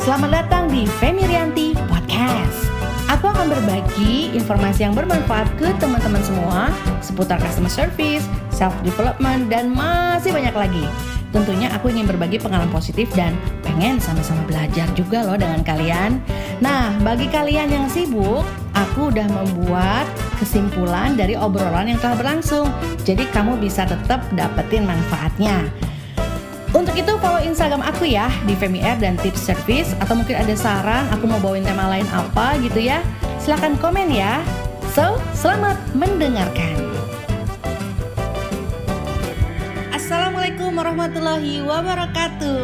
Selamat datang di Femi Rianti Podcast. Aku akan berbagi informasi yang bermanfaat ke teman-teman semua seputar customer service, self development, dan masih banyak lagi. Tentunya aku ingin berbagi pengalaman positif dan pengen sama-sama belajar juga loh dengan kalian. Nah, bagi kalian yang sibuk, aku udah membuat kesimpulan dari obrolan yang telah berlangsung. Jadi kamu bisa tetap dapetin manfaatnya. Untuk itu follow Instagram aku ya di Femi Air dan Tips Service atau mungkin ada saran aku mau bawain tema lain apa gitu ya. Silahkan komen ya. So, selamat mendengarkan. Assalamualaikum warahmatullahi wabarakatuh.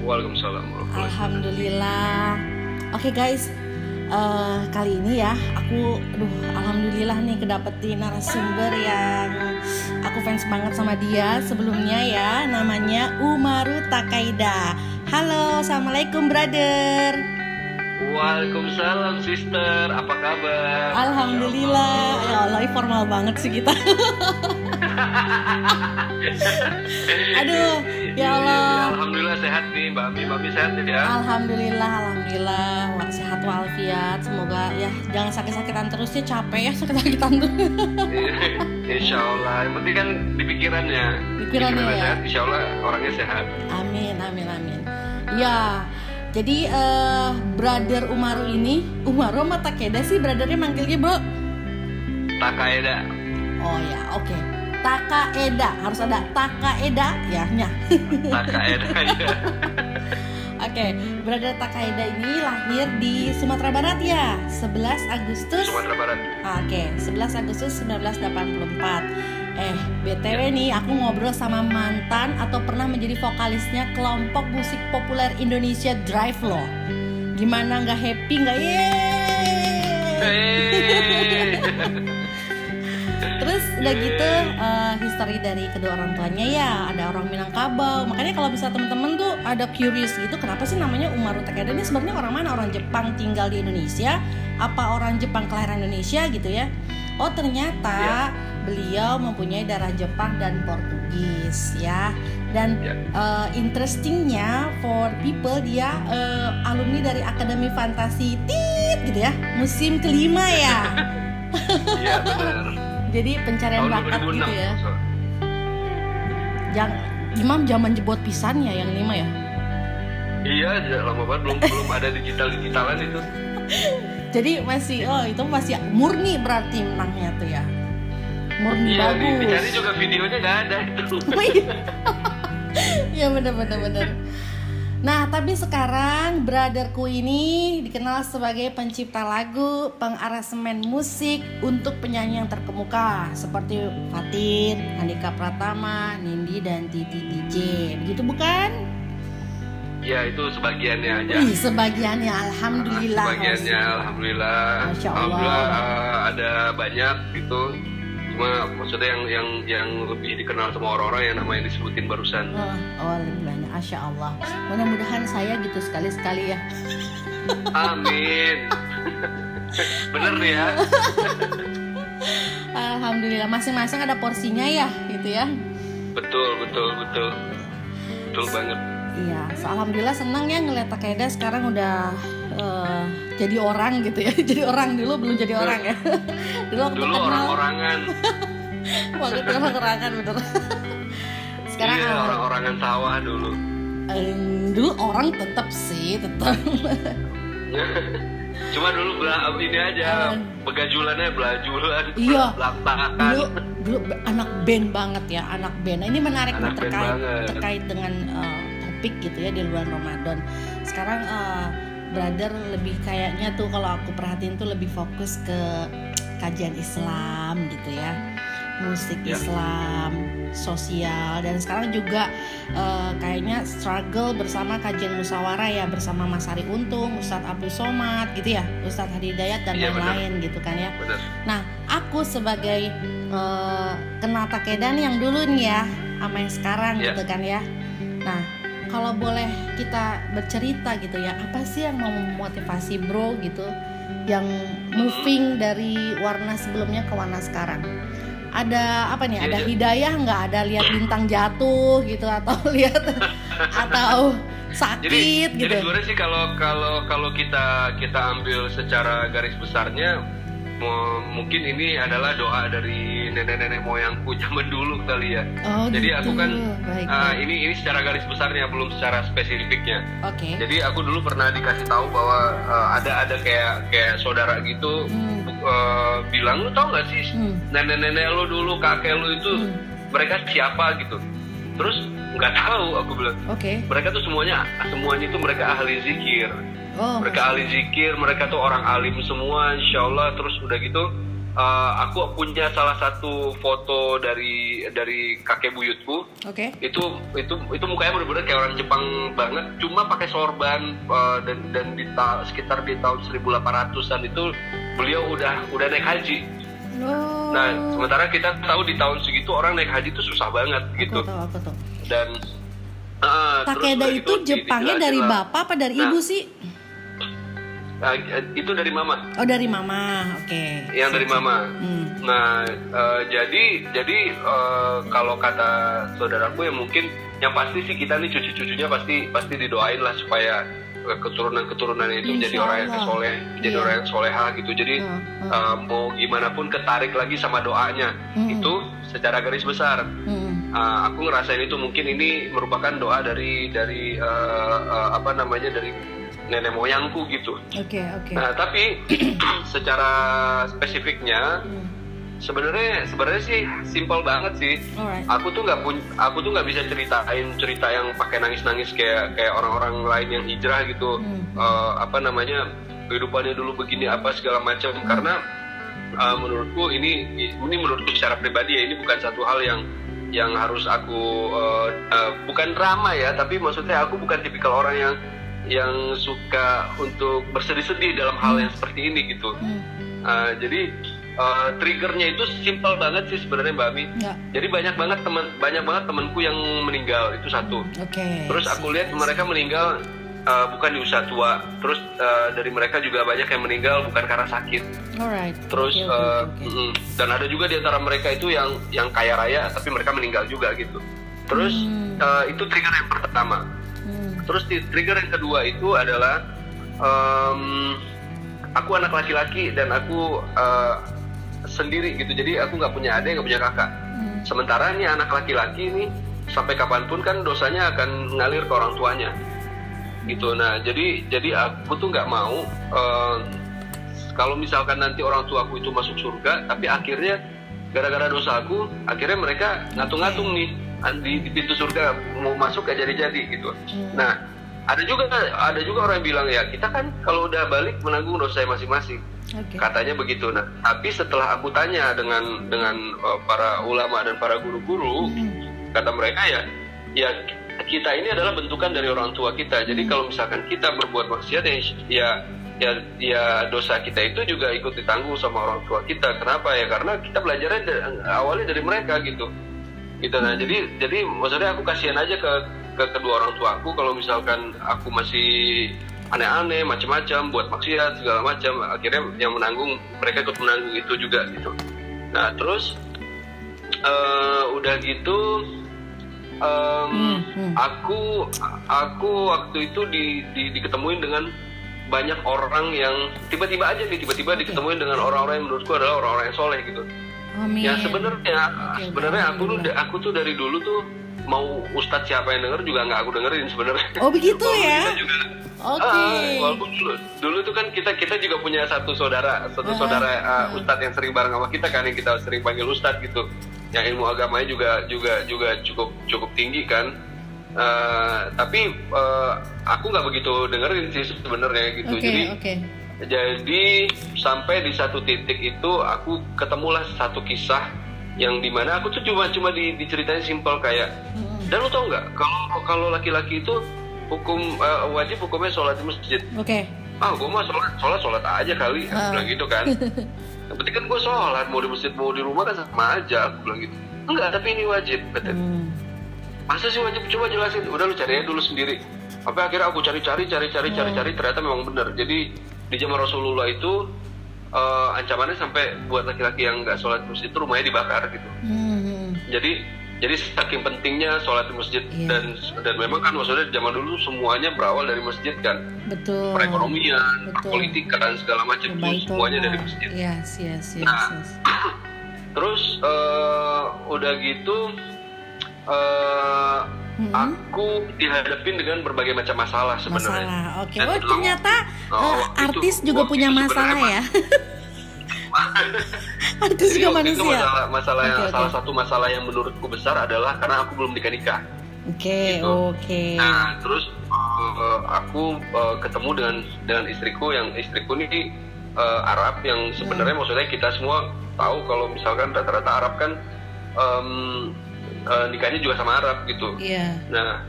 Waalaikumsalam warahmatullahi Alhamdulillah. Oke guys, eh, kali ini ya aku, aduh, alhamdulillah nih kedapetin narasumber yang aku fans banget sama dia sebelumnya ya, namanya Umaru Takaida. Halo, assalamualaikum brother. Waalaikumsalam sister, apa kabar? Alhamdulillah, ya Allah, formal banget sih kita. Aduh, ya Allah. Alhamdulillah sehat nih, Mbak Ami, Mbak Ami sehat ya? Alhamdulillah, alhamdulillah, Wah, sehat walafiat. Semoga ya jangan sakit-sakitan terus ya capek ya sakit-sakitan tuh. Insya Allah, yang penting kan di pikirannya. Pikirannya ya. sehat, Insya Allah orangnya sehat. Amin, amin, amin. Ya, jadi eh brother Umaru ini, Umaru sama Takeda sih brothernya manggilnya bro. Takaeda. Oh ya, oke. Takaeda harus ada Takaeda ya, nya. Takaeda ya. Oke, brother Takaeda ini lahir di Sumatera Barat ya, 11 Agustus. Sumatera Barat. Oke, 11 Agustus 1984. Eh, BTW nih aku ngobrol sama mantan atau pernah menjadi vokalisnya kelompok musik populer Indonesia Drive loh. Gimana nggak happy nggak? Yeay! Hey. Terus udah gitu eh, history dari kedua orang tuanya ya ada orang Minangkabau. Makanya kalau bisa temen-temen tuh ada curious gitu kenapa sih namanya Umaru Takeda ini sebenarnya orang mana? Orang Jepang tinggal di Indonesia? Apa orang Jepang kelahiran Indonesia gitu ya? Oh ternyata beliau mempunyai darah Jepang dan Portugis ya. Dan Ya. eh, interestingnya for people dia eh, alumni dari Akademi Fantasi Tit gitu ya musim kelima ya. Iya benar. Jadi pencarian Tahun bakat 2006. gitu ya. so. Yang Imam zaman jebot pisan ya yang lima ya. Iya, lama banget belum belum ada digital digitalan itu. Jadi masih oh itu masih murni berarti menangnya tuh ya. Murni Iya, di, bagus. dicari juga videonya nggak ada itu. Oh, iya. Iya bener bener bener. Nah tapi sekarang brotherku ini dikenal sebagai pencipta lagu, pengaransemen musik untuk penyanyi yang terkemuka seperti Fatin, Andika Pratama, Nindi dan Titi DJ. Begitu bukan? Ya itu sebagiannya aja. Wih, sebagiannya alhamdulillah. Sebagiannya alhamdulillah. Masya Allah. Alhamdulillah eh, ada banyak gitu. Cuma maksudnya yang yang yang lebih dikenal sama orang-orang yang nama yang disebutin barusan. Oh, oh lebih banyak, Masya Allah. Mudah-mudahan saya gitu sekali-sekali ya. Amin. Bener nih ya. Alhamdulillah, masing-masing ada porsinya ya, gitu ya. Betul betul betul. Betul banget. Iya, so, alhamdulillah senang ya ngeliat Takeda sekarang udah eh, jadi orang gitu ya. Jadi orang dulu belum jadi orang ya. dulu waktu Dulu kenal, orang-orangan. waktu kenal orang-orangan bener. sekarang iya, orang-orangan sawah dulu. eh, dulu orang tetap sih, tetap. Cuma dulu bela, ini aja begajulannya belajulan, Iya. dulu dulu anak band banget ya anak band Nah, ini menarik Anak terkait banget. terkait dengan eh, topik gitu ya di bulan Ramadan sekarang eh, brother lebih kayaknya tuh kalau aku perhatiin tuh lebih fokus ke kajian Islam gitu ya musik Ya. Islam sosial dan sekarang juga eh, kayaknya struggle bersama kajian musyawarah ya bersama Mas Ari Untung, Ustadz Abdul Somad gitu ya, Ustadz Hadi Dayat dan Iya, lain-lain gitu kan ya. Bener. Nah, aku sebagai eh, kenal Takeda nih yang dulu nih ya, sama yang sekarang Iya. gitu kan ya. Nah, kalau boleh kita bercerita gitu ya, apa sih yang mau memotivasi bro gitu, yang moving dari warna sebelumnya ke warna sekarang? Ada apa nih? Ada Iya, iya. hidayah nggak? Ada lihat bintang jatuh gitu atau lihat atau sakit jadi, gitu. Jadi sebenarnya sih kalau kalau kalau kita kita ambil secara garis besarnya mungkin ini adalah doa dari nenek-nenek moyangku zaman dulu kali ya. Oh, Jadi gitu. aku kan Baik, uh, ini ini secara garis besarnya belum secara spesifiknya. Oke. Jadi aku dulu pernah dikasih tahu bahwa uh, ada ada kayak kayak saudara gitu Hmm. uh, bilang lu tau gak sih Hmm. nenek-nenek lu dulu kakek lu itu Hmm. mereka siapa gitu. Terus nggak tahu aku bilang Oke. mereka tuh semuanya semuanya itu mereka ahli zikir Oh. mereka ahli zikir mereka tuh orang alim semua insya Allah terus udah gitu uh, aku punya salah satu foto dari dari kakek buyutku Oke. itu itu itu mukanya bener-bener kayak orang Jepang banget cuma pakai sorban uh, dan dan di ta- sekitar di tahun 1800-an itu beliau udah udah naik haji Oh. nah sementara kita tahu di tahun segitu orang naik haji itu susah banget gitu Aku tahu, aku tahu. dan uh, terus Takeda udah itu gitu Jepangnya dari bapak apa dari Nah. ibu sih? Nah, itu dari mama Oh dari mama, oke. yang dari mama Hmm. nah eh, jadi jadi eh, kalau kata saudaraku ya mungkin yang pasti sih kita nih cucu-cucunya pasti pasti didoain lah supaya keturunan keturunan itu Insya menjadi orang yang soleh jadi Iya. orang yang soleha gitu jadi Hmm, hmm. eh, mau gimana pun ketarik lagi sama doanya Hmm. itu secara garis besar Hmm. Uh, aku ngerasain itu mungkin ini merupakan doa dari dari uh, uh, apa namanya dari nenek moyangku gitu. Oke, oke. Nah tapi secara spesifiknya Hmm. sebenarnya sebenarnya sih simpel banget sih. Alright. Aku tuh nggak pun aku tuh nggak bisa ceritain cerita yang pakai nangis nangis kayak kayak orang-orang lain yang hijrah gitu. Hmm. Uh, apa namanya kehidupannya dulu begini apa segala macam karena uh, menurutku ini ini menurutku secara pribadi ya ini bukan satu hal yang yang harus aku uh, uh, bukan drama ya tapi maksudnya aku bukan tipikal orang yang yang suka untuk bersedih-sedih dalam hal yang seperti ini gitu Hmm. Uh, jadi uh, triggernya itu simpel banget sih sebenarnya Mbak Ami Ya, jadi banyak banget teman banyak banget temanku yang meninggal itu satu oke. terus aku lihat mereka meninggal uh, bukan di usia tua terus uh, dari mereka juga banyak yang meninggal bukan karena sakit Alright. terus oke, uh, oke. mm, dan ada juga di antara mereka itu yang yang kaya raya tapi mereka meninggal juga gitu terus Hmm. uh, itu trigger yang pertama. Terus di trigger yang kedua itu adalah um, aku anak laki-laki dan aku uh, sendiri gitu. Jadi aku nggak punya adik nggak punya kakak. Hmm. sementara nih anak laki-laki ini sampai kapan pun kan dosanya akan ngalir ke orang tuanya. Gitu. Nah jadi jadi aku tuh nggak mau eh, kalau misalkan nanti orang tuaku itu masuk surga tapi akhirnya gara-gara dosa aku akhirnya mereka ngatung-ngatung nih di, di pintu surga mau masuk gak jadi-jadi gitu. Hmm. nah ada juga ada juga orang yang bilang ya kita kan kalau udah balik menanggung dosa masing-masing. Oke. katanya begitu. Nah tapi setelah aku tanya dengan dengan uh, para ulama dan para guru-guru Hmm. kata mereka ya ya kita ini adalah bentukan dari orang tua kita. Jadi kalau misalkan kita berbuat maksiat ya ya ya, ya dosa kita itu juga ikut ditanggung sama orang tua kita. Kenapa? Ya karena kita belajarnya awalnya dari mereka gitu gitu nah jadi jadi maksudnya aku kasihan aja ke ke kedua orang tua aku kalau misalkan aku masih aneh-aneh macam-macam buat maksiat segala macam akhirnya yang menanggung mereka ikut menanggung itu juga gitu. Nah terus eh, udah gitu Hmm, hmm. aku aku waktu itu di, di diketemuin dengan banyak orang yang tiba-tiba aja nih tiba-tiba diketemuin dengan orang-orang yang menurutku adalah orang-orang yang soleh gitu Amin. Ya sebenarnya Oke, sebenarnya aku tuh aku tuh dari dulu tuh mau ustadz siapa yang denger juga nggak aku dengerin sebenarnya. Oh begitu ya? juga, Oke. Ah, walaupun dulu dulu tuh kan kita kita juga punya satu saudara satu Ah, saudara uh, ustadz yang sering bareng sama kita kan yang kita sering panggil ustadz gitu. Yang ilmu agamanya juga juga juga cukup cukup tinggi kan. Eh, tapi eh, aku nggak begitu dengerin sih sebenarnya gitu. Oke, Jadi oke. Jadi sampai di satu titik itu aku ketemulah satu kisah yang di mana aku tuh cuma cuma di, diceritain simpel kayak Hmm. dan lu tau nggak kalau kalau laki-laki itu hukum eh, wajib hukumnya sholat di masjid Oke. ah gue mah sholat sholat sholat aja kali aku Ah. bilang gitu kan yang penting kan gue sholat mau di masjid mau di rumah kan sama aja aku bilang gitu enggak tapi ini wajib kata Hmm. masa sih wajib coba jelasin udah lu cari aja dulu sendiri sampai akhirnya aku cari-cari cari-cari Hmm. cari-cari ternyata memang benar jadi di zaman Rasulullah itu eh, ancamannya sampai buat laki-laki yang nggak sholat masjid itu rumahnya dibakar gitu Hmm. jadi jadi saking pentingnya sholat di masjid Iya. dan dan memang kan maksudnya zaman dulu semuanya berawal dari masjid kan betul perekonomian Betul. politikan segala macam itu semuanya dari masjid yes yes yes, Nah, yes. terus eh, udah gitu eh, Mm-mm. aku dihadapin dengan berbagai macam masalah sebenarnya masalah oke Dan oh ternyata Oh, eh, waktu itu- artis juga punya masalah ya artis Jadi juga waktu itu manusia masalah, masalah yang oke. salah satu masalah yang menurutku besar adalah karena aku belum nikah nikah. oke Gitu. oke Nah, terus uh, aku uh, ketemu dengan dengan istriku yang istriku ini uh, Arab yang sebenarnya Hmm. maksudnya kita semua tahu kalau misalkan rata-rata Arab kan um, uh, nikahnya juga sama Arab gitu. iya Nah,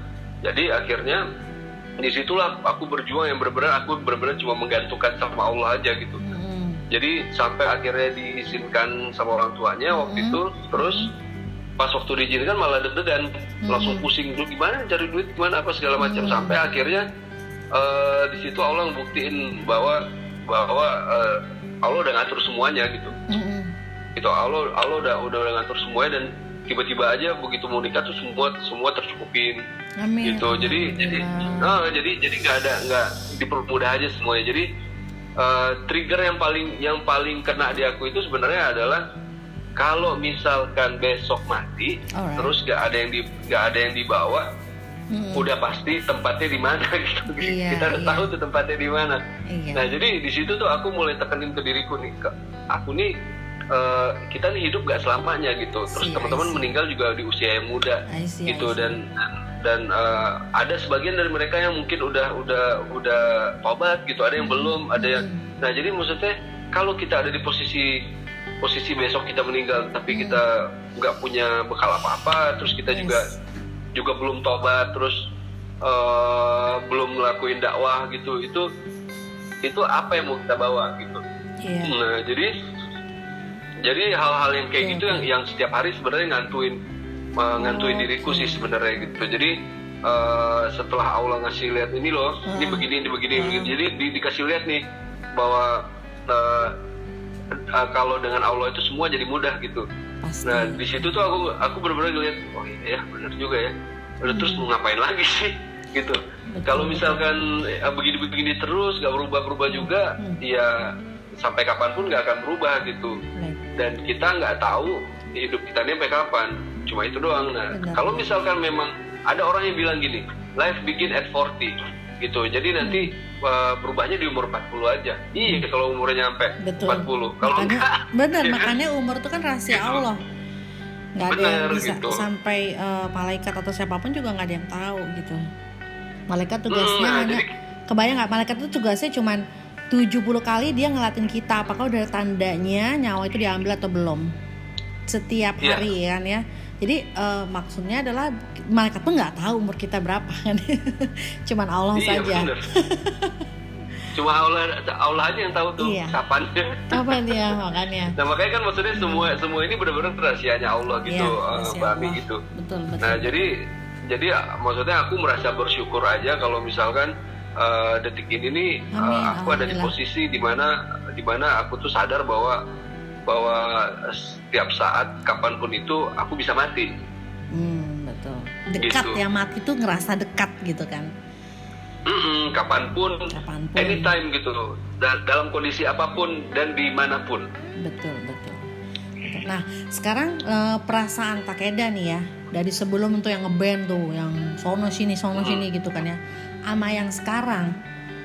jadi akhirnya di situlah aku berjuang yang benar-benar aku benar-benar cuma menggantungkan sama Allah aja gitu. Mm-mm. Jadi sampai akhirnya diizinkan sama orang tuanya waktu Mhm. itu, terus pas waktu diizinkan malah deg-degan, Mhm. langsung pusing lu gimana cari duit gimana apa segala macam Mhm. sampai akhirnya eh, di situ Allah ngebuktiin bahwa bahwa eh, Allah udah ngatur semuanya gitu. Mm-mm. Gitu Allah Allah udah udah, udah ngatur semuanya dan tiba-tiba aja begitu mau nikah tuh semua semua tercukupin amin gitu jadi jadi Alhamdulillah. ah, jadi jadi nggak ada nggak dipermudah aja semuanya jadi eh, trigger yang paling yang paling kena di aku itu sebenarnya adalah kalau misalkan besok mati Alright. terus nggak ada yang di nggak ada yang dibawa Mm-mm. udah pasti tempatnya di mana gitu Iya, kita udah iya. tahu tuh tempatnya di mana iya nah jadi di situ tuh aku mulai tekenin ke diriku nih aku nih eh, kita nih hidup gak selamanya gitu terus teman-teman meninggal juga di usia yang muda I see, I gitu see. dan dan eh, ada sebagian dari mereka yang mungkin udah udah udah tobat gitu ada yang belum ada yang Hmm. nah jadi maksudnya kalau kita ada di posisi posisi besok kita meninggal tapi Hmm. kita nggak punya bekal apa-apa terus kita Yes. juga juga belum tobat terus eh, belum ngelakuin dakwah gitu itu itu apa yang mau kita bawa gitu iya nah jadi jadi hal-hal yang kayak gitu yang yang setiap hari sebenarnya ngantuin uh, ngantuin Oke. diriku sih sebenarnya gitu jadi uh, setelah Allah ngasih lihat ini loh ini Hmm. begini ini begini, Hmm. begini. jadi di- dikasih lihat nih bahwa uh, uh, kalau dengan Allah itu semua jadi mudah gitu pasti nah di situ tuh aku aku benar-benar ngeliat oh iya ya benar juga ya udah terus mau ngapain lagi sih gitu kalau misalkan begini-begini terus gak berubah-berubah juga Hmm. ya sampai kapan pun nggak akan berubah gitu dan kita nggak tahu hidup kita ini sampai kapan cuma itu doang nah Benar. kalau misalkan memang ada orang yang bilang gini life begin at 40 gitu jadi nanti uh, berubahnya di umur 40 aja iya kalau umurnya sampai Betul. 40 kalau makanya enggak benar ya kan? makanya umur itu kan rahasia Gitu. Allah nggak ada yang bisa gitu. sampai eh, malaikat atau siapa pun juga nggak ada yang tahu gitu malaikat tugasnya Hmm, nah, hanya jadi- kebayang nggak malaikat itu tugasnya cuman 70 kali dia ngelatin kita. Apakah udah tandanya nyawa itu diambil atau belum? Setiap Iya. hari kan ya. Jadi eh, maksudnya adalah malaikat tuh nggak tahu umur kita berapa kan. Cuman Allah iya saja. cuma Allah Allah aja yang tahu tuh Iya. kapan apa dia makanya. Nah makanya kan maksudnya semua semua ini benar-benar rahasianya Allah gitu Iya, Mbak Ami Allah. gitu. Betul betul. Nah jadi jadi maksudnya aku merasa bersyukur aja kalau misalkan eh, detik ini nih Amin, aku ada di posisi di mana di mana aku tuh sadar bahwa bahwa setiap saat kapan pun itu aku bisa mati. Hmm, betul. Dekat Gitu. ya mati tuh ngerasa dekat gitu kan. Mm-mm, kapan pun, Kapan pun. anytime gitu. Da- dalam kondisi apa pun dan di mana pun. Betul, betul. Betul. Nah, sekarang eh, perasaan Pak Eda nih ya, dari sebelum tuh yang ngeband tuh, yang sono sini sono Hmm. sini gitu kan ya, sama yang sekarang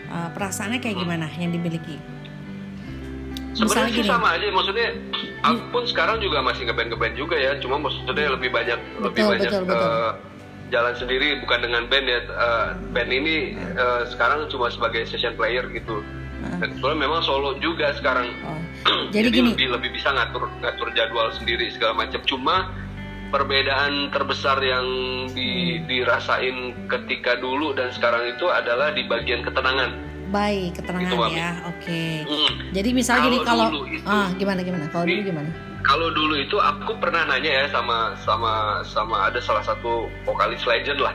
eh, perasaannya kayak Hmm. gimana yang dimiliki? Sebenarnya sih gini. sama aja, maksudnya aku pun sekarang juga masih ngeband ngeband juga ya, cuma maksudnya lebih banyak lebih Betul, banyak betul, betul. eh, jalan sendiri bukan dengan band ya. Eh, band ini eh, sekarang cuma sebagai session player gitu. Ah. Dan kebetulan memang solo juga sekarang. Oh. Jadi gini. lebih lebih bisa ngatur ngatur jadwal sendiri segala macam. Cuma perbedaan terbesar yang di, dirasain ketika dulu dan sekarang itu adalah di bagian ketenangan. Baik, keterangan Gitu, ya. Oke. Hmm. Jadi misalnya gini Kalau dulu itu- ah gimana gimana? Kalau dulu gimana? Kalau dulu itu aku pernah nanya ya sama sama sama ada salah satu vokalis legend lah.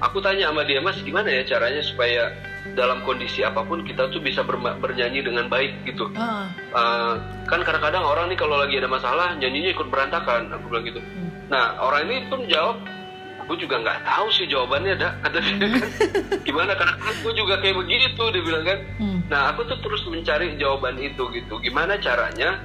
Aku tanya sama dia mas gimana ya caranya supaya dalam kondisi apa pun kita tuh bisa berma- bernyanyi dengan baik gitu. Oh, Eh, kan kadang-kadang orang nih kalau lagi ada masalah nyanyinya ikut berantakan. Aku bilang gitu. hmm. Nah orang ini pun jawab aku juga nggak tahu sih jawabannya dah kata dia kan. Gimana? Karena kan gue juga kayak begitu dia bilang kan. Hmm. nah aku tuh terus mencari jawaban itu gitu. Gimana caranya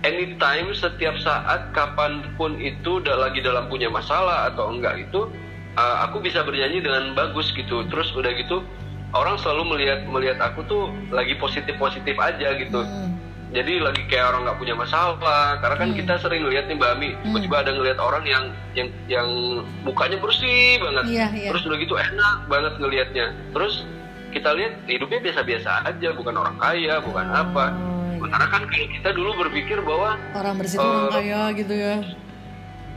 anytime setiap saat kapan pun itu udah lagi dalam punya masalah atau enggak itu uh, aku bisa bernyanyi dengan bagus gitu. Terus udah gitu orang selalu melihat melihat aku tuh lagi positif positif aja gitu. Hmm. Jadi lagi kayak orang nggak punya masalah karena kan Hmm. kita sering lihat nih mbak Ami tiba-tiba ada ngelihat orang yang yang yang mukanya bersih banget Iya, iya. terus udah gitu enak banget ngelihatnya terus kita lihat hidupnya biasa-biasa aja bukan orang kaya bukan apa Oh, iya. karena kan kita dulu berpikir bahwa orang bersih itu orang Eh, kaya gitu ya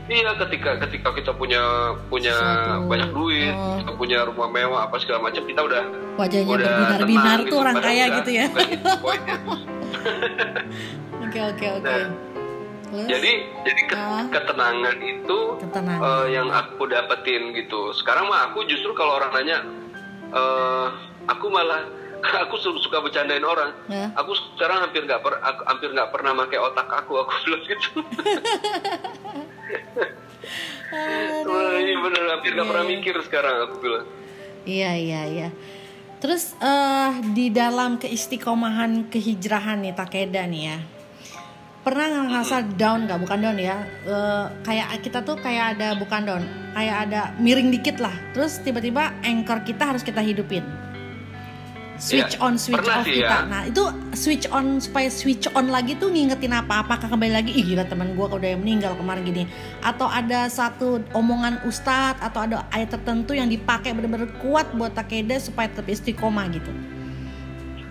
iya ketika ketika kita punya punya Sesuatu. banyak duit Oh. kita punya rumah mewah apa segala macam kita udah wajahnya udah berbinar-binar tuh orang Padahal kaya gitu ya bukan itu poinnya. oke oke oke Nah, jadi jadi ke- Ah. ketenangan itu Ketenangan. eh, yang aku dapetin gitu sekarang mah aku justru kalau orang nanya eh, aku malah aku su- suka bercandain orang Ya. aku sekarang hampir nggak per, aku, hampir nggak pernah pakai otak aku aku bilang gitu Wah, iya bener hampir nggak Iya, pernah iya. mikir sekarang aku bilang Iya iya iya. Terus eh di dalam keistiqomahan kehijrahan nih Takeda nih ya. Pernah ngerasa down nggak? Bukan down ya. Eh, kayak kita tuh kayak ada bukan down, kayak ada miring dikit lah. Terus tiba-tiba anchor kita harus kita hidupin. Switch Iya, on, switch off sih kita. ya. Nah itu switch on supaya switch on lagi tuh ngingetin apa? Apakah kembali lagi? Ih gila teman gue udah yang meninggal kemarin gini. Atau ada satu omongan ustadz atau ada ayat tertentu yang dipakai benar-benar kuat buat Takeda supaya tetap istiqomah gitu.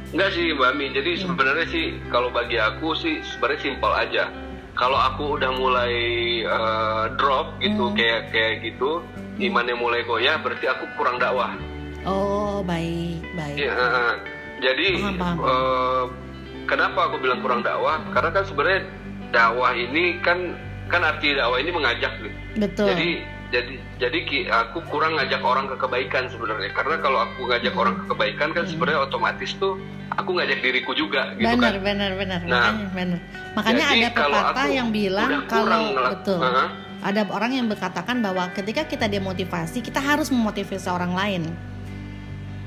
Enggak sih Mbak Mi, jadi Hmm. sebenarnya sih kalau bagi aku sih sebenarnya simpel aja. Kalau aku udah mulai eh, drop gitu Hmm. kayak kayak gitu, imannya mulai goyah, berarti aku kurang dakwah. Oh baik baik. Eh. jadi Paham, paham. eh, kenapa aku bilang kurang dakwah? Karena kan sebenarnya dakwah ini kan kan arti dakwah ini mengajak gitu. Betul. Jadi jadi jadi aku kurang ngajak orang ke kebaikan sebenarnya. Karena kalau aku ngajak Hmm. orang ke kebaikan kan sebenarnya otomatis tuh aku ngajak diriku juga gitu benar kan. benar benar Nah, makanya benar. Makanya jadi ada pepatah yang bilang kalau betul. Uh-huh. Ada orang yang berkatakan bahwa ketika kita demotivasi, kita harus memotivasi orang lain.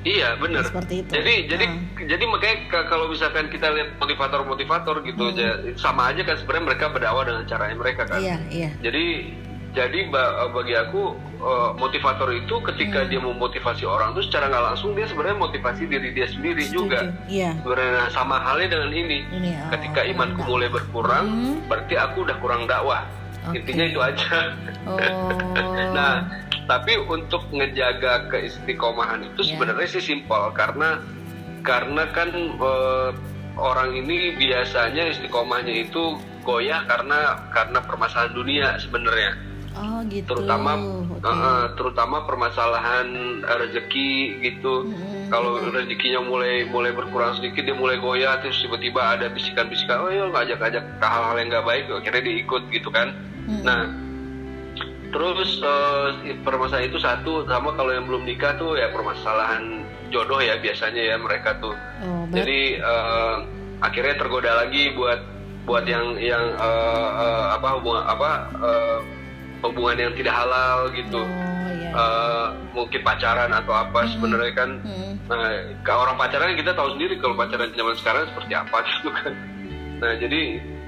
Iya benar. Seperti itu. Jadi jadi Ah. jadi makanya ka- kalau misalkan kita lihat motivator-motivator gitu Hmm. aja sama aja kan sebenarnya mereka berdakwah dengan caranya mereka kan. Iya iya. Jadi jadi ba- bagi aku eh, motivator itu ketika Hmm. dia memotivasi orang tuh secara nggak langsung dia sebenarnya motivasi diri dia sendiri Setuju. juga. Iya. Sebenarnya sama halnya dengan ini. Ini oh, Ketika imanku mulai berkurang, Hmm. berarti aku udah kurang dakwah. Oke. Intinya itu aja. Oh. Nah, tapi untuk ngejaga keistiqomahan itu Ya. sebenarnya sih simpel karena karena kan eh, orang ini biasanya istiqomahnya itu goyah karena karena permasalahan dunia sebenarnya. Oh gitu. Terutama Oke. eh, eh, terutama permasalahan eh, rezeki gitu. Mm-mm. Kalau rezekinya mulai mulai berkurang sedikit dia mulai goyah terus tiba-tiba ada bisikan-bisikan oh ya ngajak-ngajak ke hal-hal yang nggak baik akhirnya dia ikut gitu kan. Mm-mm. Nah, terus eh, permasalahan itu satu sama kalau yang belum nikah tuh ya permasalahan jodoh ya biasanya ya mereka tuh. Oh, Jadi eh, akhirnya tergoda lagi buat buat yang yang eh, eh, apa hubungan apa eh, hubungan yang tidak halal gitu. Oh iya. Eh, mungkin pacaran atau apa sebenarnya kan. Mm. Nah, ke orang pacaran kita tahu sendiri kalau pacaran zaman sekarang seperti apa gitu kan. Nah, jadi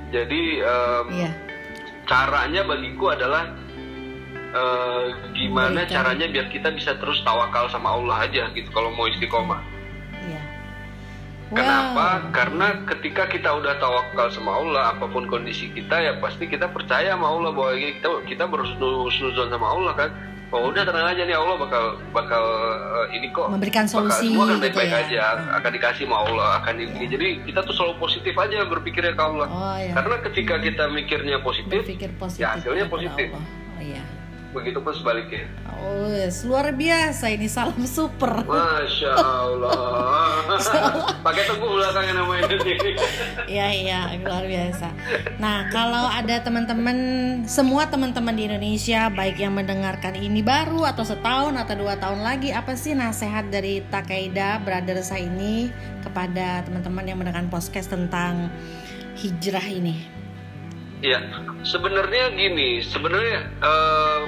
jadi em, Iya. caranya bagiku adalah eh, gimana Kebaikan. caranya biar kita bisa terus tawakal sama Allah aja gitu kalau mau istiqomah. Iya. Kenapa? Karena ketika kita udah tawakal sama Allah, apa pun kondisi kita ya pasti kita percaya sama Allah bahwa kita kita berhusnuzon sama Allah kan. Oh udah tenang aja nih Allah bakal bakal eh, ini kok Memberikan bakal solusi semua akan gitu baik-baik ya. aja akan dikasih sama Allah akan ini. Jadi kita tuh selalu positif aja berpikirnya ke Allah. Oh iya. Karena ketika kita mikirnya positif, Berpikir positif. ya hasilnya positif. Allah. Oh iya. Begitupun sebaliknya. Oh, yes. luar biasa ini salam super. Masya Allah. Pakai teguh belakangnya namanya. Iya iya luar biasa. Nah kalau ada teman-teman semua teman-teman di Indonesia baik yang mendengarkan ini baru atau setahun atau dua tahun lagi apa sih nasihat dari Takeda Brothers ini kepada teman-teman yang mendengarkan podcast tentang hijrah ini? ya sebenarnya gini sebenarnya eh,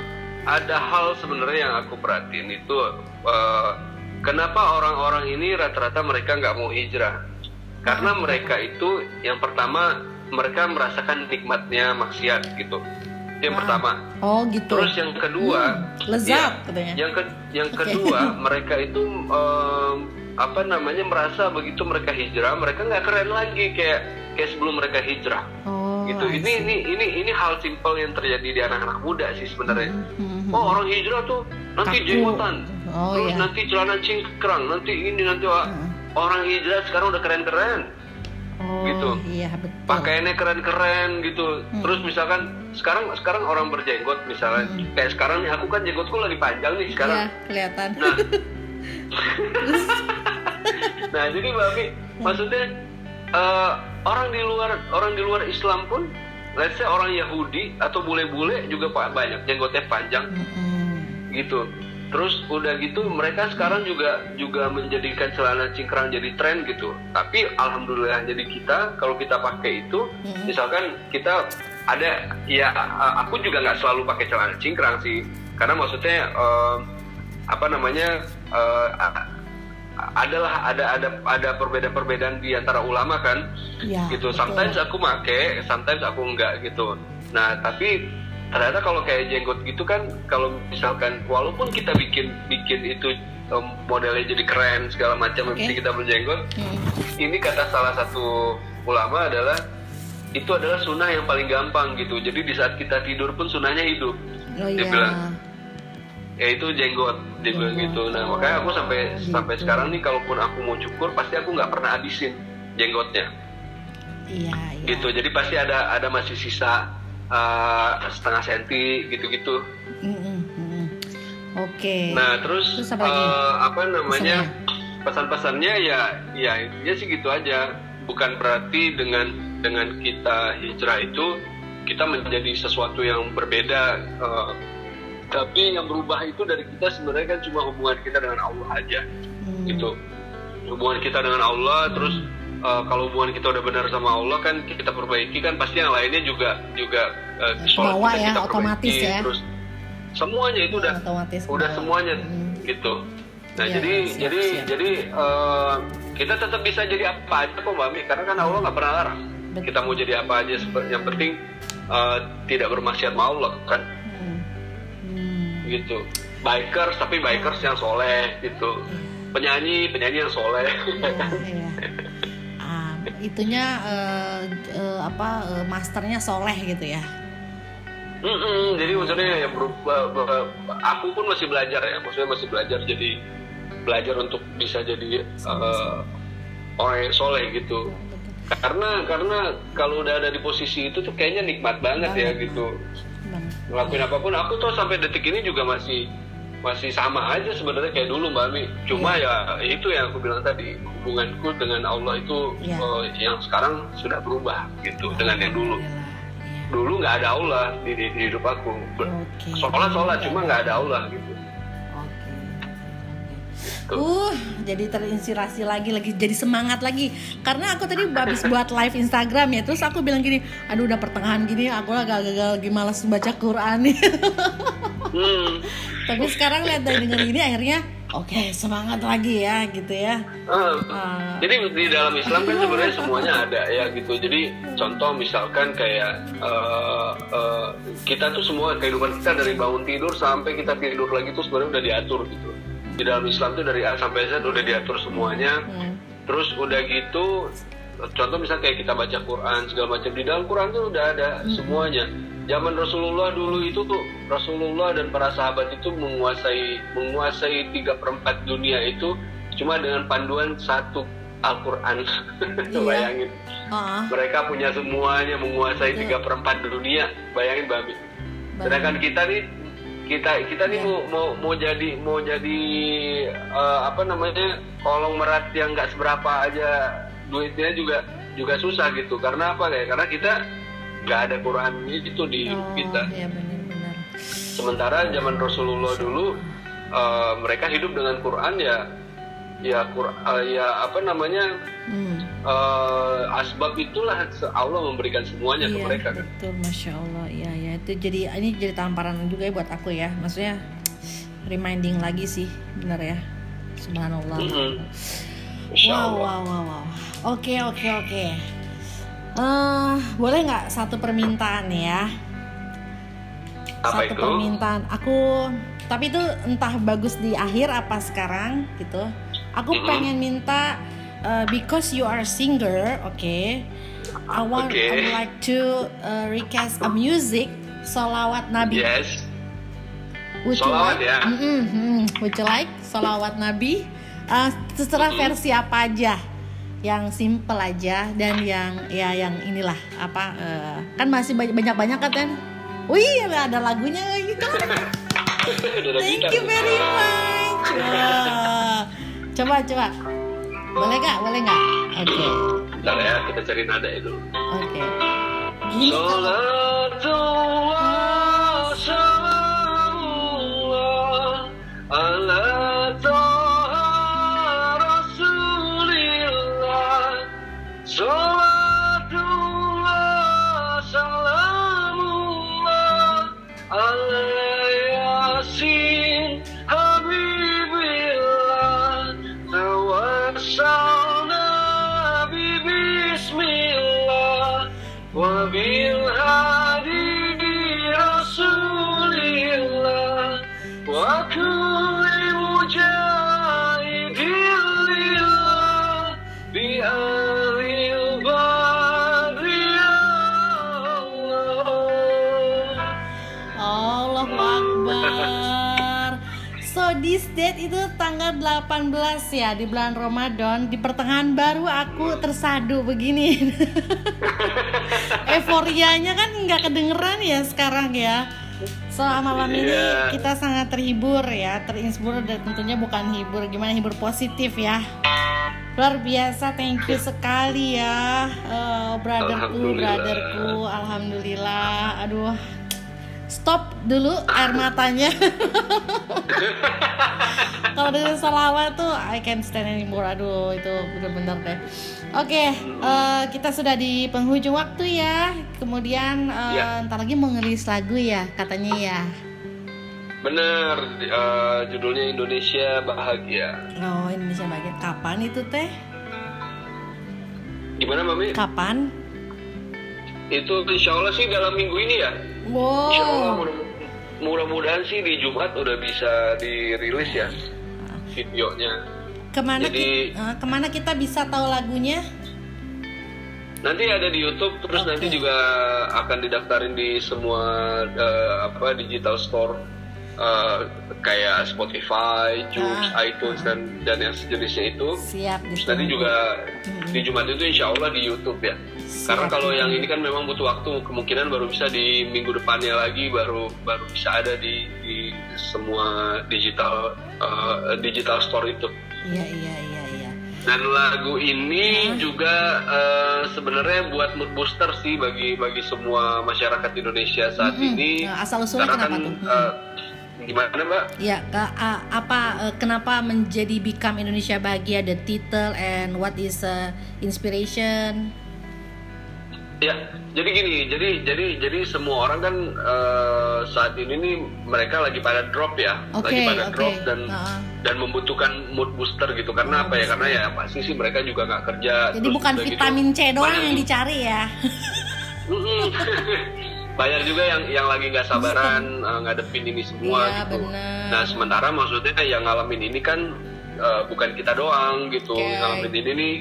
ada hal sebenarnya yang aku perhatiin itu eh, kenapa orang-orang ini rata-rata mereka nggak mau hijrah karena mereka itu yang pertama mereka merasakan nikmatnya maksiat gitu itu yang Ah, pertama Oh gitu. terus yang kedua Hmm, lezat ya, katanya. yang ke- yang Oke. kedua mereka itu em, apa namanya merasa begitu mereka hijrah mereka nggak keren lagi kayak kayak sebelum mereka hijrah Oh. Gitu ini ini ini ini hal simpel yang terjadi di anak-anak muda sih sebenarnya Hmm, hmm, oh orang hijrah tuh nanti Kaku. jenggotan Oh, terus iya. nanti celana cingkrang nanti ini nanti Hmm. orang hijrah sekarang udah keren-keren Oh, gitu. Iya betul. pakaiannya keren-keren gitu Hmm. terus misalkan sekarang sekarang orang berjenggot misalnya Hmm. kayak sekarang nih aku kan jenggotku lagi panjang nih sekarang Iya kelihatan. Nah, nah jadi Mbak Ami, maksudnya eh, orang di luar orang di luar Islam pun, let's say orang Yahudi atau bule-bule juga pak banyak jenggotnya panjang Mm-mm. gitu. Terus udah gitu mereka sekarang juga juga menjadikan celana cingkrang jadi tren gitu. Tapi alhamdulillah jadi kita kalau kita pakai itu, Mm-mm. misalkan kita ada ya aku juga nggak selalu pakai celana cingkrang sih, karena maksudnya eh, apa namanya a- adalah ada ada ada perbedaan-perbedaan di antara ulama kan Iya. gitu betul. sometimes aku make sometimes aku enggak gitu nah tapi ternyata kalau kayak jenggot gitu kan kalau misalkan walaupun kita bikin bikin itu modelnya jadi keren segala macam mesti kita berjenggot Mm. ini kata salah satu ulama adalah itu adalah sunnah yang paling gampang gitu jadi di saat kita tidur pun sunnahnya hidup Oh dia iya. bilang ya itu jenggot. Dia bilang Jenggot. gitu. Nah makanya aku sampai sampai sekarang nih kalaupun aku mau cukur pasti aku nggak pernah habisin jenggotnya. Iya, iya. gitu. Jadi pasti ada ada masih sisa uh, setengah senti gitu-gitu. Mm-mm, mm-mm. Oke. nah terus, Terus apa uh, apa namanya? Pesan-pesannya ya ya intinya sih gitu aja. Bukan berarti dengan dengan kita hijrah itu kita menjadi sesuatu yang berbeda uh, tapi yang berubah itu dari kita sebenarnya kan cuma hubungan kita dengan Allah aja Hmm. gitu hubungan kita dengan Allah terus uh, kalau hubungan kita udah benar sama Allah kan kita perbaiki kan pasti yang lainnya juga juga uh, sholat Bawa kita, ya, kita otomatis perbaiki, ya. terus semuanya itu udah otomatis udah bawa. semuanya Mm. gitu nah Iya, jadi siap, jadi siap. jadi uh, kita tetap bisa jadi apa aja kok mami karena kan Allah nggak pernah larang Betul. kita mau jadi apa aja yang penting uh, tidak bermaksiat sama Allah kan Hmm. Hmm. Gitu bikers tapi bikers yang soleh gitu penyanyi penyanyi yang soleh Iya, iya. Ah, itunya eh, eh, apa eh, masternya soleh gitu ya. Mm-mm, jadi maksudnya ya berubah, ber- aku pun masih belajar ya, maksudnya masih belajar jadi belajar untuk bisa jadi eh, orang yang soleh gitu. Karena karena kalau udah ada di posisi itu tuh kayaknya nikmat banget ya gitu. Ngelakuin apa pun aku tuh sampai detik ini juga masih masih sama aja sebenarnya kayak dulu Mbak Ami. Cuma ya itu yang aku bilang tadi hubunganku dengan Allah itu Iya. eh, yang sekarang sudah berubah gitu dengan yang dulu. Alhamdulillah, iya. Dulu nggak ada Allah di, di, di hidup aku. Oke. sholat sholat cuma nggak ada Allah gitu. Uh, jadi terinspirasi lagi, lagi jadi semangat lagi. Karena aku tadi habis buat live Instagram ya, terus aku bilang gini, aduh udah pertengahan gini, aku agak-agak lagi malas baca Quran nih. Hmm. Tapi sekarang lihat dari denger ini akhirnya, oke semangat lagi ya, gitu ya. Ah. Ah, Jadi di dalam Islam kan sebenarnya semuanya ada ya gitu. Jadi contoh misalkan kayak eh, eh, kita tuh semua kehidupan kita dari bangun tidur sampai kita tidur lagi tuh sebenarnya udah diatur gitu. Di dalam Islam tuh dari A sampai Z udah diatur semuanya. hmm, Terus udah gitu contoh misalnya kayak kita baca Quran segala macam di dalam Quran tuh udah ada semuanya. Zaman Rasulullah dulu itu tuh Rasulullah dan para sahabat itu menguasai menguasai tiga perempat dunia itu cuma dengan panduan satu Al-Quran. Iya. Bayangin ah, mereka punya semuanya menguasai tiga perempat dunia. Bayangin Babi. Sedangkan kita nih kita kita nih Iya. mau mau mau jadi mau jadi eh, apa namanya kolong merat yang nggak seberapa aja. Duitnya juga juga susah gitu. Karena apa kayak karena kita nggak ada Quran itu di hidup oh, kita. ya benar-benar. sementara zaman Rasulullah dulu eh, mereka hidup dengan Quran ya ya eh, ya apa namanya hmm. uh, asbab itulah Allah memberikan semuanya iya, ke mereka kan? betul masya Allah. Ya ya itu jadi ini jadi tamparan juga ya buat aku ya. Maksudnya reminding lagi sih benar ya. Subhanallah. Mm -hmm. wow, wow wow wow. Oke oke oke. Uh, boleh nggak satu permintaan ya? Apa satu itu? permintaan. Aku tapi itu entah bagus di akhir apa sekarang gitu aku mm -hmm. pengen minta uh, because you are singer oke okay, I want okay. I would like to uh, request a music solawat Nabi yes Would solawat like? ya mm -hmm. Would you like solawat Nabi uh, terserah mm -hmm. versi apa aja yang simple aja dan yang ya yang inilah apa uh, kan masih banyak banyak kan Wih ada lagunya gitu Thank you very much. Wah. Coba coba. Boleh nggak? Boleh nggak? Oke. Okay. Bentar ya, kita cari nada itu. Oke. Okay. Gini. date itu tanggal 18 ya di bulan Ramadan. Di pertengahan baru aku tersadu begini. Euforianya kan nggak kedengeran ya sekarang ya so malam yeah. ini iya. kita sangat terhibur ya terinspirasi dan tentunya bukan hibur. Gimana hibur positif ya? Luar biasa thank you sekali ya uh, brotherku brotherku. Alhamdulillah. Aduh stop dulu air matanya kalau dari salawat tuh I can't stand anymore. Aduh itu bener-bener deh. Oke okay, uh, kita sudah di penghujung waktu ya. Kemudian uh, ya. ntar lagi mau ngelis lagu ya katanya ya. Bener uh, judulnya Indonesia Bahagia. Oh Indonesia Bahagia. Kapan itu teh? Gimana mami kapan? Itu insya Allah sih dalam minggu ini ya. Wow. Insya Allah mudah-mudahan sih di Jumat udah bisa dirilis ya videonya. Ke mana Jadi, kita, uh, ke mana kita bisa tahu lagunya? Nanti ada di YouTube, terus okay. nanti juga akan didaftarin di semua uh, apa digital store uh, kayak Spotify, Joox, ah. iTunes dan dan yang sejenisnya itu. Siap. Terus nanti juga hmm. di Jumat itu Insya Allah di YouTube ya. Karena kalau yang ini kan memang butuh waktu, kemungkinan baru bisa di minggu depannya lagi baru baru bisa ada di, di semua digital uh, digital store itu. Iya iya iya iya. Dan lagu ini hmm. juga uh, sebenarnya buat mood booster sih bagi bagi semua masyarakat Indonesia saat hmm. ini. Asal usulnya kenapa kan, tuh? Uh, gimana mbak? Ya, uh, apa uh, kenapa menjadi Become Indonesia Bahagia the title and what is uh, inspiration? Ya, jadi gini, jadi jadi jadi semua orang kan uh, saat ini nih mereka lagi pada drop ya, okay, lagi pada okay. drop dan uh. dan membutuhkan mood booster gitu. Karena oh, apa ya? Karena ya pasti sih mereka juga nggak kerja. Jadi bukan gitu. vitamin gitu, C doang yang dicari ya. banyak juga yang yang lagi nggak sabaran uh, ngadepin ini semua ya, gitu. Bener. Nah sementara maksudnya yang ngalamin ini kan uh, bukan kita doang gitu, okay. ngalamin ini nih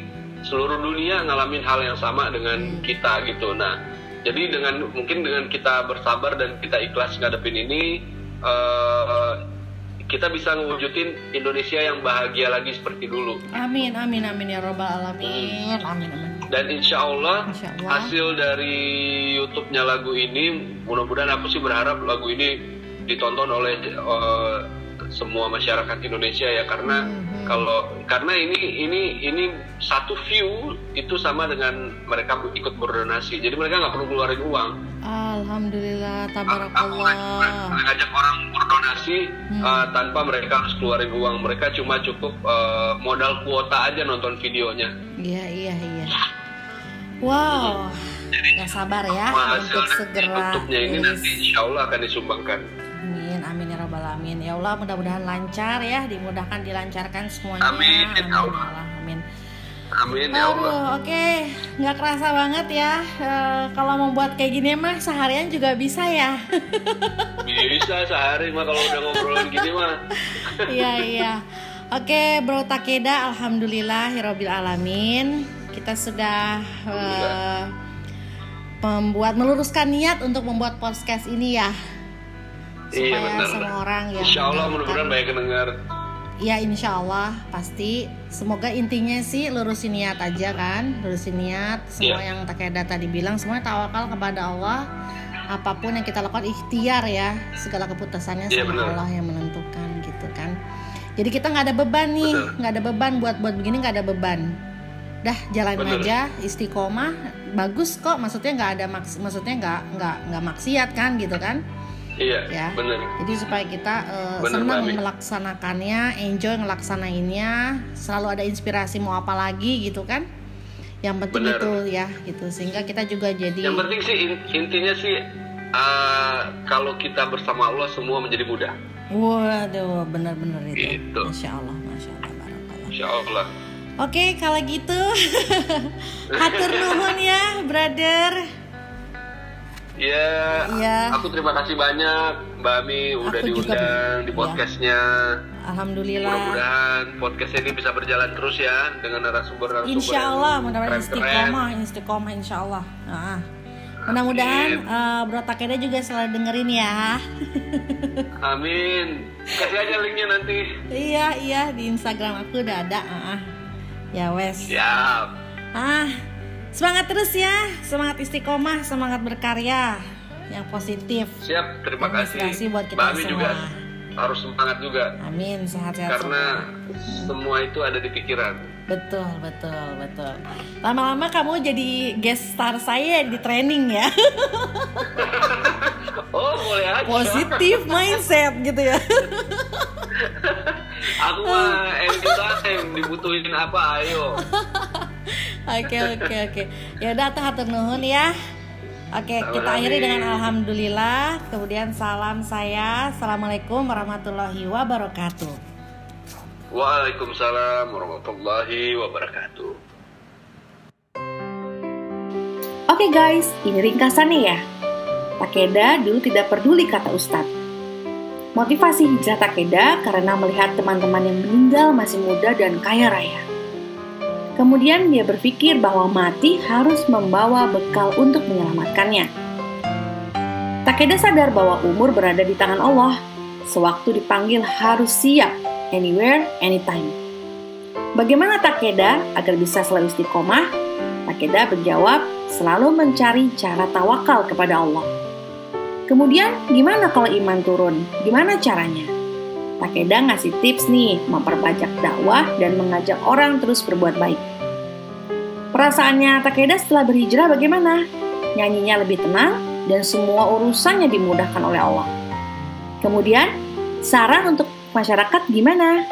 seluruh dunia ngalamin hal yang sama dengan hmm. kita gitu. Nah, jadi dengan mungkin dengan kita bersabar dan kita ikhlas ngadepin ini, uh, kita bisa ngewujudin Indonesia yang bahagia lagi seperti dulu. Amin, amin, amin ya robbal alamin. Amin, amin. Dan insya Allah, insya Allah hasil dari YouTube-nya lagu ini, mudah-mudahan aku sih berharap lagu ini ditonton oleh uh, semua masyarakat Indonesia ya karena hmm. kalau karena ini ini ini satu view itu sama dengan mereka ikut berdonasi jadi mereka nggak perlu keluarin uang Alhamdulillah tabarakallah ngajak orang berdonasi motivasi uh, tanpa mereka harus keluarin uang. Mereka cuma cukup uh, modal kuota aja nonton videonya. Iya iya iya. Wow. Gak sabar ya untuk segera tutupnya ini rilis. nanti insya Allah akan disumbangkan. Amin, amin ya rabbal alamin. Ya Allah, mudah-mudahan lancar ya, dimudahkan dilancarkan semuanya. Amin, ya amin, Allah. Allah, amin. Amin ya Allah. Aduh, oke, nggak kerasa banget ya. Eh, kalau mau buat kayak gini mah seharian juga bisa ya. Bisa sehari mah kalau udah ngobrolin gini mah. Iya iya. Oke, Bro Takeda, alhamdulillah hirobil alamin. Kita sudah eh, membuat meluruskan niat untuk membuat podcast ini ya. Iya Supaya benar. semua orang yang Insya Allah mudah-mudahan banyak yang dengar. Ya insya Allah pasti Semoga intinya sih lurusin niat aja kan Lurusin niat Semua Iya. yang Takeda tadi bilang Semuanya tawakal kepada Allah Apa pun yang kita lakukan ikhtiar ya Segala keputusannya Iya, sama. Allah yang menentukan gitu kan Jadi kita nggak ada beban nih nggak ada beban buat buat begini nggak ada beban Dah jalan Benar. aja istiqomah Bagus kok maksudnya nggak ada maks Maksudnya nggak nggak nggak maksiat kan gitu kan Iya, Ya. benar. jadi supaya kita Bener, senang melaksanakannya, enjoy ngelaksanainnya, selalu ada inspirasi mau apa lagi gitu kan? Yang penting Bener. itu ya gitu sehingga kita juga jadi Yang penting sih in- intinya sih uh, kalau kita bersama Allah semua menjadi mudah. waduh benar-benar itu. Gitu. Masya Allah, masya Allah, barakallah. Insya Allah. Oke kalau gitu hatur nuhun ya brother. Ya, Iya. aku terima kasih banyak Mbak Ami udah Aku juga, diundang di iya. podcastnya. Alhamdulillah. Mudah-mudahan podcast ini bisa berjalan terus ya dengan narasumber-narasumber. Insya yang Allah mudah-mudahan istiqomah, istiqomah Insya Allah. Nah, mudah-mudahan eh, Bro Takeda juga selalu dengerin ya. Amin. Kasih aja linknya nanti. Iya iya di Instagram aku udah ada. Ah, ya wes. Siap. Ah semangat terus ya, semangat istiqomah, semangat berkarya yang positif. Siap. Terima kasih. inspirasi buat kita Mbak Ami semua. juga harus semangat juga Amin sehat-sehat karena semua. semua itu ada di pikiran. Betul betul betul. Lama-lama kamu jadi guest star saya di training ya. Oh, boleh aja. Positif mindset gitu ya. Aku mah anytime dibutuhin apa ayo. Oke oke oke. Ya udah tuh hatur nuhun ya. Oke, kita akhiri dengan alhamdulillah. Kemudian salam saya. Assalamualaikum warahmatullahi wabarakatuh. Waalaikumsalam warahmatullahi wabarakatuh. Oke guys, ini ringkasannya ya. Takeda dulu tidak peduli kata Ustadz. Motivasi hijrah Takeda karena melihat teman-teman yang meninggal masih muda dan kaya raya. Kemudian dia berpikir bahwa mati harus membawa bekal untuk menyelamatkannya. Takeda sadar bahwa umur berada di tangan Allah. Sewaktu dipanggil harus siap, anywhere, anytime. Bagaimana Takeda agar bisa selalu istiqomah? Takeda berjawab, selalu mencari cara tawakal kepada Allah. Kemudian, gimana kalau iman turun? Gimana caranya? Takeda ngasih tips nih, memperbanyak dakwah dan mengajak orang terus berbuat baik. Perasaannya Takeda setelah berhijrah bagaimana? Nyanyinya lebih tenang dan semua urusannya dimudahkan oleh Allah. Kemudian, saran untuk masyarakat gimana?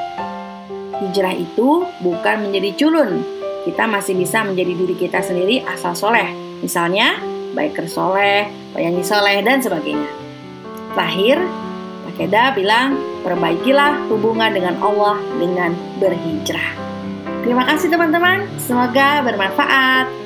Hijrah itu bukan menjadi culun. Kita masih bisa menjadi diri kita sendiri asal soleh. Misalnya, biker soleh, bayangi soleh, dan sebagainya. Terakhir, Takeda bilang, perbaikilah hubungan dengan Allah dengan berhijrah. Terima kasih teman-teman, semoga bermanfaat.